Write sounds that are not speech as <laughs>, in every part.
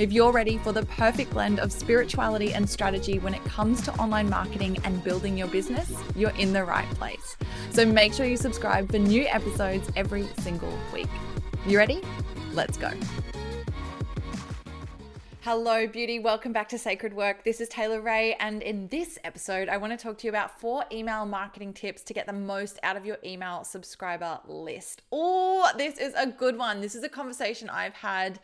If you're ready for the perfect blend of spirituality and strategy when it comes to online marketing and building your business, you're in the right place. So make sure you subscribe for new episodes every single week. You ready? Let's go. Hello, beauty. Welcome back to Sacred Work. This is Taylor Ray, and in this episode, I want to talk to you about four email marketing tips to get the most out of your email subscriber list. Oh, this is a good one. This is a conversation I've had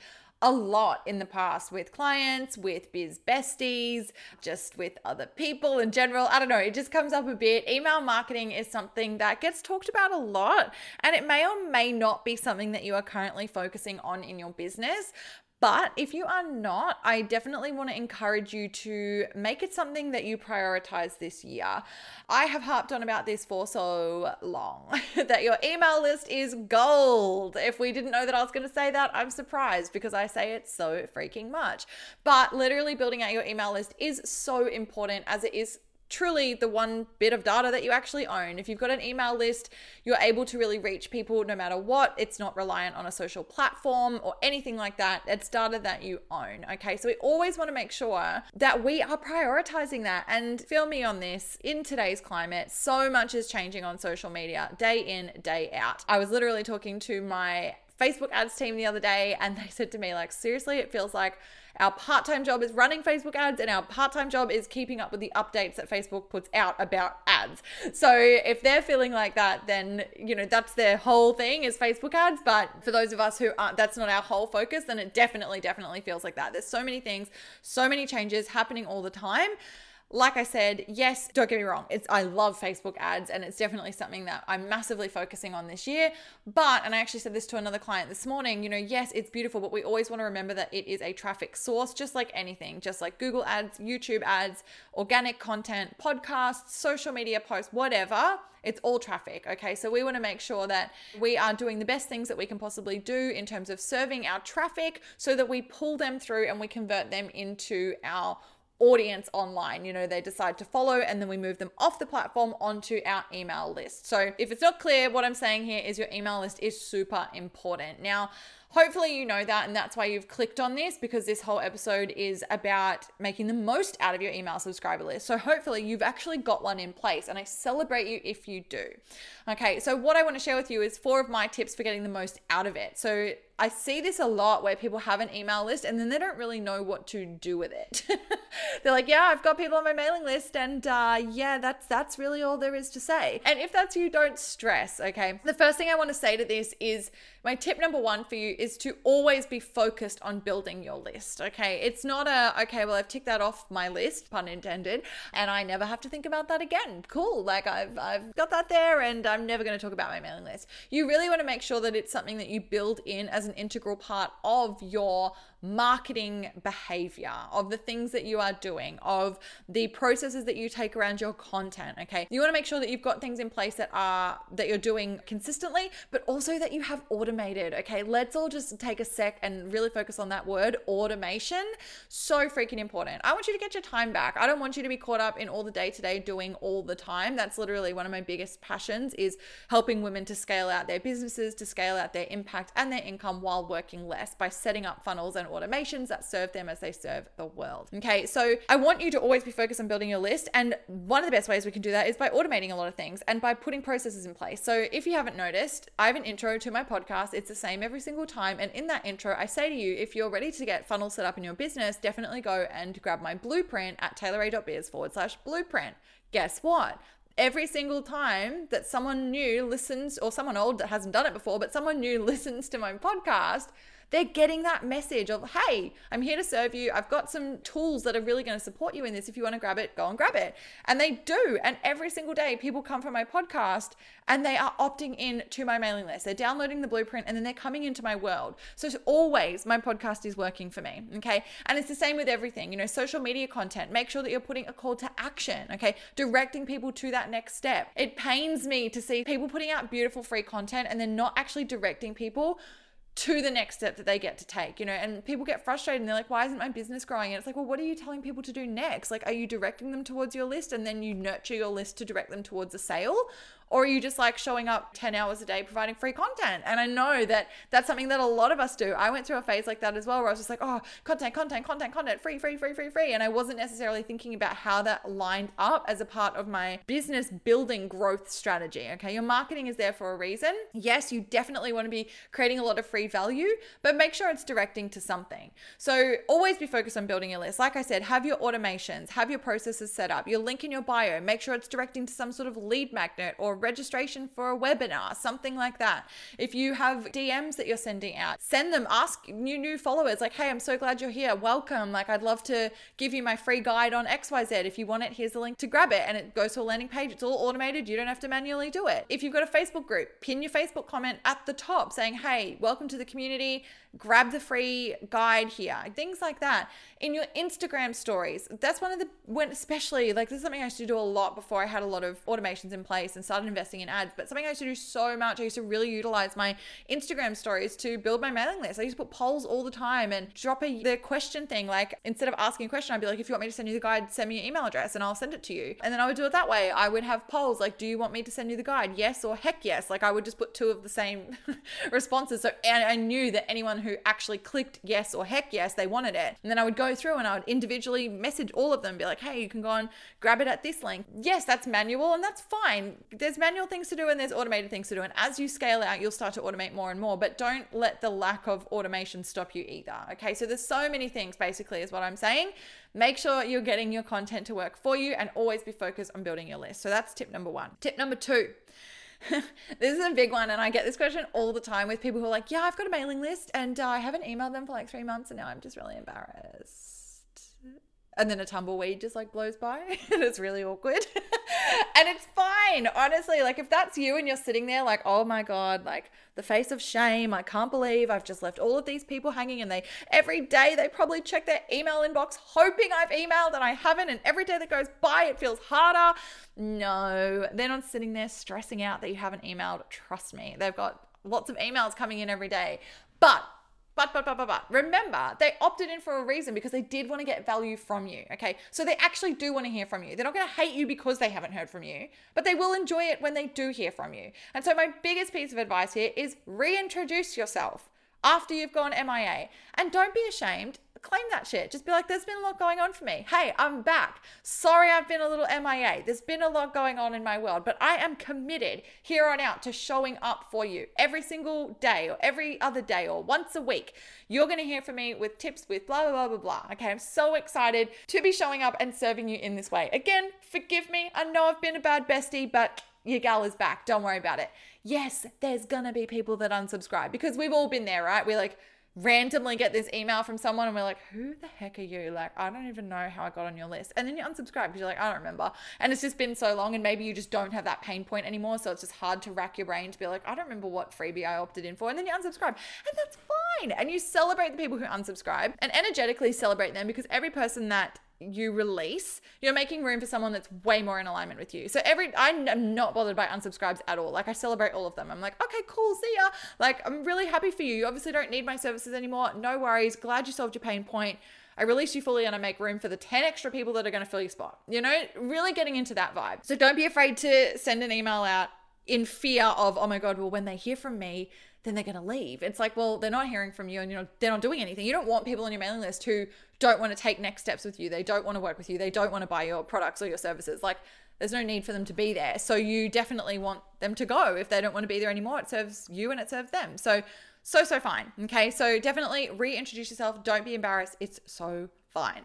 a lot in the past with clients, with biz besties, just with other people in general. I don't know, it just comes up a bit. Email marketing is something that gets talked about a lot, and it may or may not be something that you are currently focusing on in your business. But if you are not, I definitely want to encourage you to make it something that you prioritize this year. I have harped on about this for so long <laughs> that your email list is gold. If we didn't know that I was going to say that, I'm surprised because I say it so freaking much. But literally building out your email list is so important as it is truly the one bit of data that you actually own. If you've got an email list, you're able to really reach people no matter what. It's not reliant on a social platform or anything like that. It's data that you own. Okay. So we always want to make sure that we are prioritizing that. And feel me on this in today's climate, so much is changing on social media day in, day out. I was literally talking to my Facebook ads team the other day and they said to me, like, seriously, it feels like our part time job is running Facebook ads, and our part time job is keeping up with the updates that Facebook puts out about ads. So if they're feeling like that, then, you know, that's their whole thing is Facebook ads. But for those of us who aren't, that's not our whole focus, then it definitely, definitely feels like that. There's so many things, so many changes happening all the time like I said, yes, don't get me wrong. It's I love Facebook ads and it's definitely something that I'm massively focusing on this year. But and I actually said this to another client this morning, you know, yes, it's beautiful, but we always want to remember that it is a traffic source just like anything, just like Google ads, YouTube ads, organic content, podcasts, social media posts, whatever. It's all traffic, okay? So we want to make sure that we are doing the best things that we can possibly do in terms of serving our traffic so that we pull them through and we convert them into our audience online. You know, they decide to follow and then we move them off the platform onto our email list. So if it's not clear, what I'm saying here is your email list is super important. Now, Hopefully, you know that, and that's why you've clicked on this because this whole episode is about making the most out of your email subscriber list. So, hopefully, you've actually got one in place, and I celebrate you if you do. Okay, so what I want to share with you is four of my tips for getting the most out of it. So, I see this a lot where people have an email list and then they don't really know what to do with it. <laughs> They're like, "Yeah, I've got people on my mailing list, and uh, yeah, that's that's really all there is to say." And if that's you, don't stress. Okay, the first thing I want to say to this is my tip number one for you is to always be focused on building your list. Okay, it's not a okay, well, I've ticked that off my list, pun intended, and I never have to think about that again. Cool, like I've I've got that there, and I'm never going to talk about my mailing list. You really want to make sure that it's something that you build in as an integral part of your marketing behavior, of the things that you are doing, of the processes that you take around your content, okay? You want to make sure that you've got things in place that are that you're doing consistently, but also that you have automated, okay? Let's all just take a sec and really focus on that word, automation. So freaking important. I want you to get your time back. I don't want you to be caught up in all the day-to-day doing all the time. That's literally one of my biggest passions is helping women to scale out their businesses, to scale out their impact and their income while working less by setting up funnels and automations that serve them as they serve the world. Okay, so I want you to always be focused on building your list. And one of the best ways we can do that is by automating a lot of things and by putting processes in place. So if you haven't noticed, I have an intro to my podcast. It's the same every single time. And in that intro, I say to you, if you're ready to get funnels set up in your business, definitely go and grab my blueprint at taylorray.biz forward slash blueprint. Guess what? every single time that someone new listens or someone old that hasn't done it before but someone new <laughs> listens to my podcast They're getting that message of, hey, I'm here to serve you. I've got some tools that are really going to support you in this. If you want to grab it, go and grab it. And they do. And every single day, people come from my podcast and they are opting in to my mailing list. They're downloading the blueprint and then they're coming into my world. So always my podcast is working for me. Okay. And it's the same with everything, you know, social media content. Make sure that you're putting a call to action. Okay. Directing people to that next step. It pains me to see people putting out beautiful free content and then not actually directing people to the next step that they get to take, you know, and people get frustrated and they're like, why isn't my business growing? And it's like, well, what are you telling people to do next? Like, are you directing them towards your list and then you nurture your list to direct them towards a sale? Or are you just like showing up 10 hours a day providing free content? And I know that that's something that a lot of us do. I went through a phase like that as well, where I was just like, oh, content, content, content, content, free, free, free, free, free. And I wasn't necessarily thinking about how that lined up as a part of my business building growth strategy. Okay. Your marketing is there for a reason. Yes, you definitely want to be creating a lot of free value, but make sure it's directing to something. So always be focused on building your list. Like I said, have your automations, have your processes set up, your link in your bio, make sure it's directing to some sort of lead magnet or registration for a webinar, something like that. If you have DMs that you're sending out, send them, ask new new followers like, "Hey, I'm so glad you're here. Welcome. Like I'd love to give you my free guide on XYZ. If you want it, here's the link to grab it." And it goes to a landing page. It's all automated. You don't have to manually do it. If you've got a Facebook group, pin your Facebook comment at the top saying, "Hey, welcome to the community grab the free guide here, things like that. In your Instagram stories, that's one of the, when especially like this is something I used to do a lot before I had a lot of automations in place and started investing in ads, but something I used to do so much. I used to really utilize my Instagram stories to build my mailing list. I used to put polls all the time and drop a, the question thing. Like instead of asking a question, I'd be like, if you want me to send you the guide, send me your email address and I'll send it to you. And then I would do it that way. I would have polls like, do you want me to send you the guide? Yes or heck yes. Like I would just put two of the same <laughs> responses. So and I knew that anyone who actually clicked yes or heck yes, they wanted it. And then I would go through and I would individually message all of them, be like, hey, you can go and grab it at this link. Yes, that's manual and that's fine. There's manual things to do and there's automated things to do. And as you scale out, you'll start to automate more and more, but don't let the lack of automation stop you either. Okay, so there's so many things basically, is what I'm saying. Make sure you're getting your content to work for you and always be focused on building your list. So that's tip number one. Tip number two <laughs> this is a big one, and I get this question all the time with people who are like, "Yeah, I've got a mailing list, and uh, I haven't emailed them for like three months, and now I'm just really embarrassed." And then a tumbleweed just like blows by <laughs> and it's really awkward. <laughs> And it's fine honestly like if that's you and you're sitting there like oh my god like the face of shame i can't believe i've just left all of these people hanging and they every day they probably check their email inbox hoping i've emailed and i haven't and every day that goes by it feels harder. No they're not sitting there stressing out that you haven't emailed. Trust me they've got lots of emails coming in every day. But but, but, but, but, but, remember, they opted in for a reason because they did want to get value from you. Okay. So they actually do want to hear from you. They're not going to hate you because they haven't heard from you, but they will enjoy it when they do hear from you. And so, my biggest piece of advice here is reintroduce yourself after you've gone MIA. And don't be ashamed claim that shit. Just be like, there's been a lot going on for me. Hey, I'm back. Sorry, I've been a little MIA. There's been a lot going on in my world, but I am committed here on out to showing up for you every single day or every other day or once a week. You're going to hear from me with tips with blah, blah, blah, blah, blah. Okay, I'm so excited to be showing up and serving you in this way. Again, forgive me. I know I've been a bad bestie, but your gal is back. Don't worry about it. Yes, there's gonna be people that unsubscribe because we've all been there, right? We're like, randomly get this email from someone and we're like, who the heck are you? Like, I don't even know how I got on your list. And then you unsubscribe because you're like, I don't remember. And it's just been so long and maybe you just don't have that pain point anymore. So it's just hard to rack your brain to be like, I don't remember what freebie I opted in for. And then you unsubscribe. And that's fine. And you celebrate the people who unsubscribe and energetically celebrate them because every person that you release, you're making room for someone that's way more in alignment with you. So every I'm not bothered by unsubscribes at all. Like I celebrate all of them. I'm like, okay, cool, see ya. Like I'm really happy for you. You obviously don't need my services anymore. No worries. Glad you solved your pain point. I release you fully and I make room for the 10 extra people that are going to fill your spot. You know, really getting into that vibe. So don't be afraid to send an email out in fear of, oh my God, well, when they hear from me, then they're going to leave. It's like, well, they're not hearing from you and you know they're not doing anything. You don't want people on your mailing list who don't want to take next steps with you. They don't want to work with you. They don't want to buy your products or your services. Like there's no need for them to be there. So you definitely want them to go. If they don't want to be there anymore, it serves you and it serves them. So so so fine. Okay? So definitely reintroduce yourself. Don't be embarrassed. It's so fine.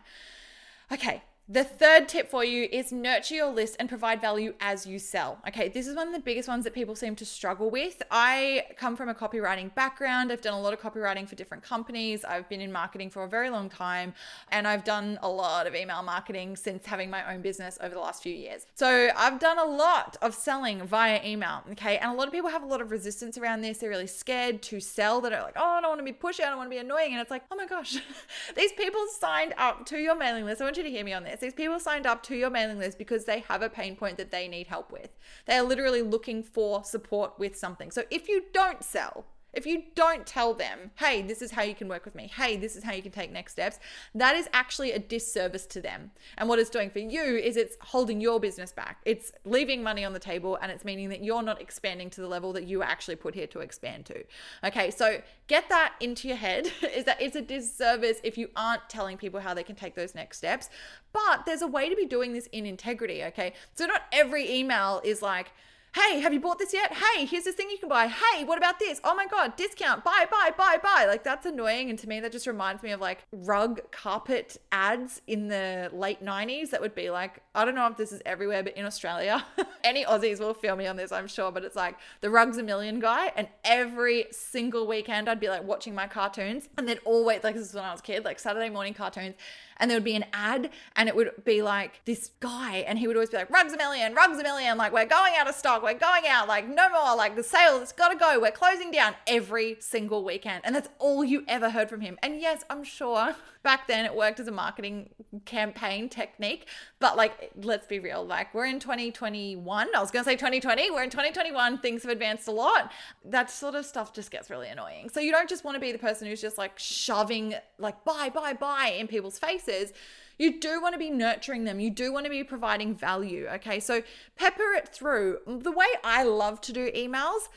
Okay, The third tip for you is nurture your list and provide value as you sell. Okay, this is one of the biggest ones that people seem to struggle with. I come from a copywriting background. I've done a lot of copywriting for different companies. I've been in marketing for a very long time, and I've done a lot of email marketing since having my own business over the last few years. So I've done a lot of selling via email. Okay, and a lot of people have a lot of resistance around this. They're really scared to sell. That are like, oh, I don't want to be pushy. I don't want to be annoying. And it's like, oh my gosh, <laughs> these people signed up to your mailing list. I want you to hear me on this these people signed up to your mailing list because they have a pain point that they need help with. They are literally looking for support with something. So if you don't sell, if you don't tell them, hey, this is how you can work with me, hey, this is how you can take next steps, that is actually a disservice to them. And what it's doing for you is it's holding your business back. It's leaving money on the table and it's meaning that you're not expanding to the level that you actually put here to expand to. Okay, so get that into your head <laughs> is that it's a disservice if you aren't telling people how they can take those next steps. But there's a way to be doing this in integrity, okay? So not every email is like, Hey, have you bought this yet? Hey, here's this thing you can buy. Hey, what about this? Oh my God, discount, buy, buy, buy, buy. Like that's annoying. And to me, that just reminds me of like rug carpet ads in the late 90s that would be like, I don't know if this is everywhere, but in Australia, <laughs> any Aussies will feel me on this, I'm sure. But it's like the Rugs a Million guy. And every single weekend, I'd be like watching my cartoons. And then always, like this is when I was a kid, like Saturday morning cartoons and there would be an ad and it would be like this guy and he would always be like rugs a million rugs a million like we're going out of stock we're going out like no more like the sale has got to go we're closing down every single weekend. And that's all you ever heard from him. And yes i'm sure <laughs> back then it worked as a marketing campaign technique but like let's be real like we're in 2021 i was going to say 2020 we're in 2021 things have advanced a lot. That sort of stuff just gets really annoying. So you don't just want to be the person who's just like shoving like buy buy buy in people's faces you do want to be nurturing them. You do want to be providing value. Okay. So pepper it through. The way I love to do emails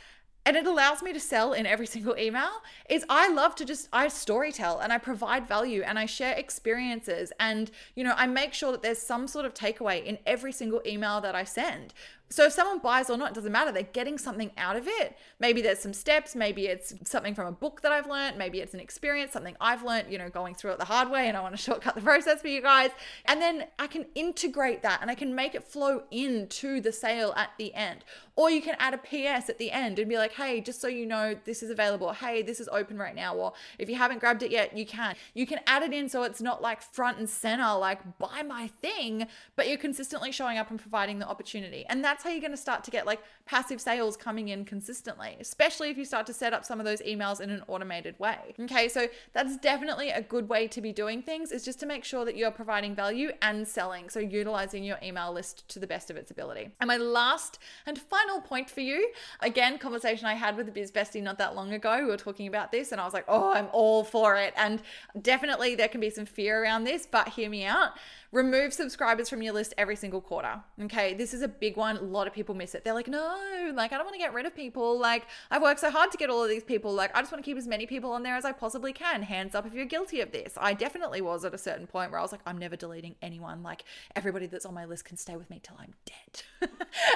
and it allows me to sell in every <laughs> single email is I love to just I storytell and I provide value and I share experiences and you know I make sure that there's some sort of takeaway in every single email that I send so if someone buys or not, it doesn't matter. They're getting something out of it. Maybe there's some steps. Maybe it's something from a book that I've learned. Maybe it's an experience, something I've learned, you know, going through it the hard way and I want to <laughs> shortcut the process for you guys. And then I can integrate that and I can make it flow into the sale at the end. Or you can add a PS at the end and be like, hey, just so you know, this is available. Hey, this is open right now. Or if you haven't grabbed it yet, you can. You can add it in so it's not like front and center, like buy my thing, but you're consistently showing up and providing the opportunity. And that's how you're going to start to get like passive sales coming in consistently, especially if you start to set up some of those emails in an automated way. Okay, so that's definitely a good way to be doing things is just to make sure that you're providing value and selling. So utilizing your email list to the best of its ability. And my last and final point for you, again, conversation I had with a biz bestie not that long ago. We were talking about this and I was like, oh, I'm all for it. And definitely there can be some fear around this, but hear me out remove subscribers from your list every single quarter. Okay, this is a big one. A lot of people miss it. They're like, no, like, I don't want to get rid of people. Like, I've worked so hard to get all of these people. Like, I just want to keep as many people on there as I possibly can. Hands up if you're guilty of this. I definitely was at a certain point where I was like, I'm never deleting anyone. Like, everybody that's on my list can stay with me till I'm dead. <laughs>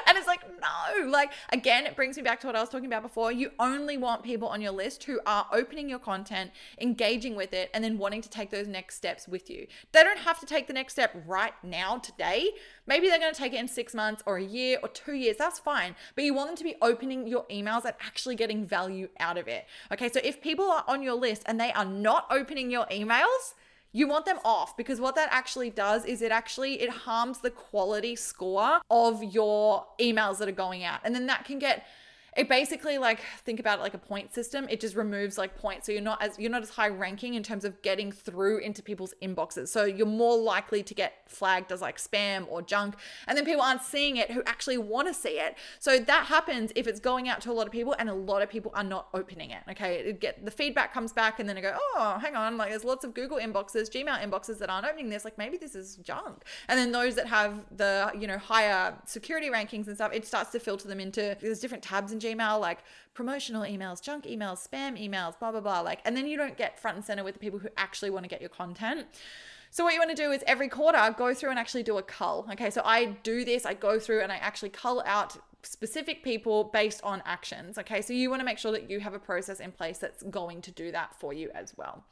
and it's like, no. Like, again, it brings me back to what I was talking about before. You only want people on your list who are opening your content, engaging with it, and then wanting to take those next steps with you. They don't have to take the next step step right now, today. Maybe they're going to take it in six months or a year or two years. That's fine. But you want them to be opening your emails and actually getting value out of it. Okay. So if people are on your list and they are not opening your emails, you want them off because what that actually does is it actually it harms the quality score of your emails that are going out and then that can get it basically like think about it like a point system. It just removes like points. So you're not as you're not as high ranking in terms of getting through into people's inboxes. So you're more likely to get flagged as like spam or junk. And then people aren't seeing it who actually want to see it. So that happens if it's going out to a lot of people and a lot of people are not opening it okay? It get the feedback comes back and then they go oh hang on like there's lots of google inboxes gmail inboxes that aren't opening this. Like maybe this is junk. And then those that have the you know higher security rankings and stuff it starts to filter them into there's different tabs in Gmail, like promotional emails, junk emails, spam emails, blah, blah, blah. Like, and then you don't get front and center with the people who actually want to get your content. So what you want to do is every quarter go through and actually do a cull. Okay, so I do this, I go through and I actually cull out specific people based on actions. Okay, so you want to make sure that you have a process in place that's going to do that for you as well.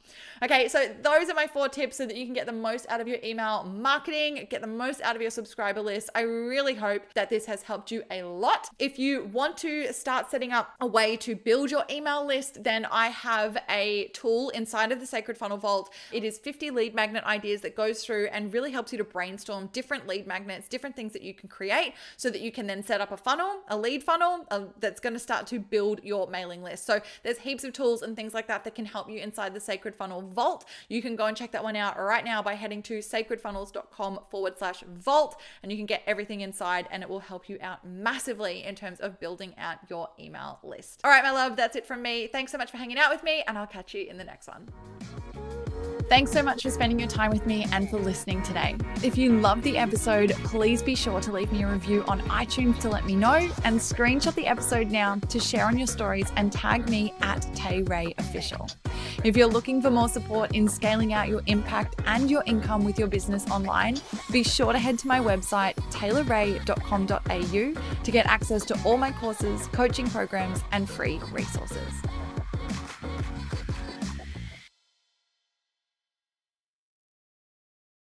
Okay, so those are my four tips so that you can get the most out of your email marketing, get the most out of your subscriber list. I really hope that this has helped you a lot. If you want to start setting up a way to build your email list, then I have a tool inside of the Sacred Funnel Vault. It is 50 lead magnet ideas that goes through and really helps you to brainstorm different lead magnets, different things that you can create so that you can then set up a funnel, a lead funnel uh, that's going to start to build your mailing list. So there's heaps of tools and things like that that can help you inside the Sacred Funnel Vault. You can go and check that one out right now by heading to sacredfunnels.com forward slash vault and you can get everything inside and it will help you out massively in terms of building out your email list. All right, my love, that's it from me. Thanks so much for hanging out with me and I'll catch you in the next one. Thanks so much for spending your time with me and for listening today. If you love the episode, please be sure to leave me a review on iTunes to let me know and screenshot the episode now to share on your stories and tag me at Tay Ray Official. If you're looking for more support in scaling out your impact and your income with your business online, be sure to head to my website, taylorray.com.au, to get access to all my courses, coaching programs, and free resources.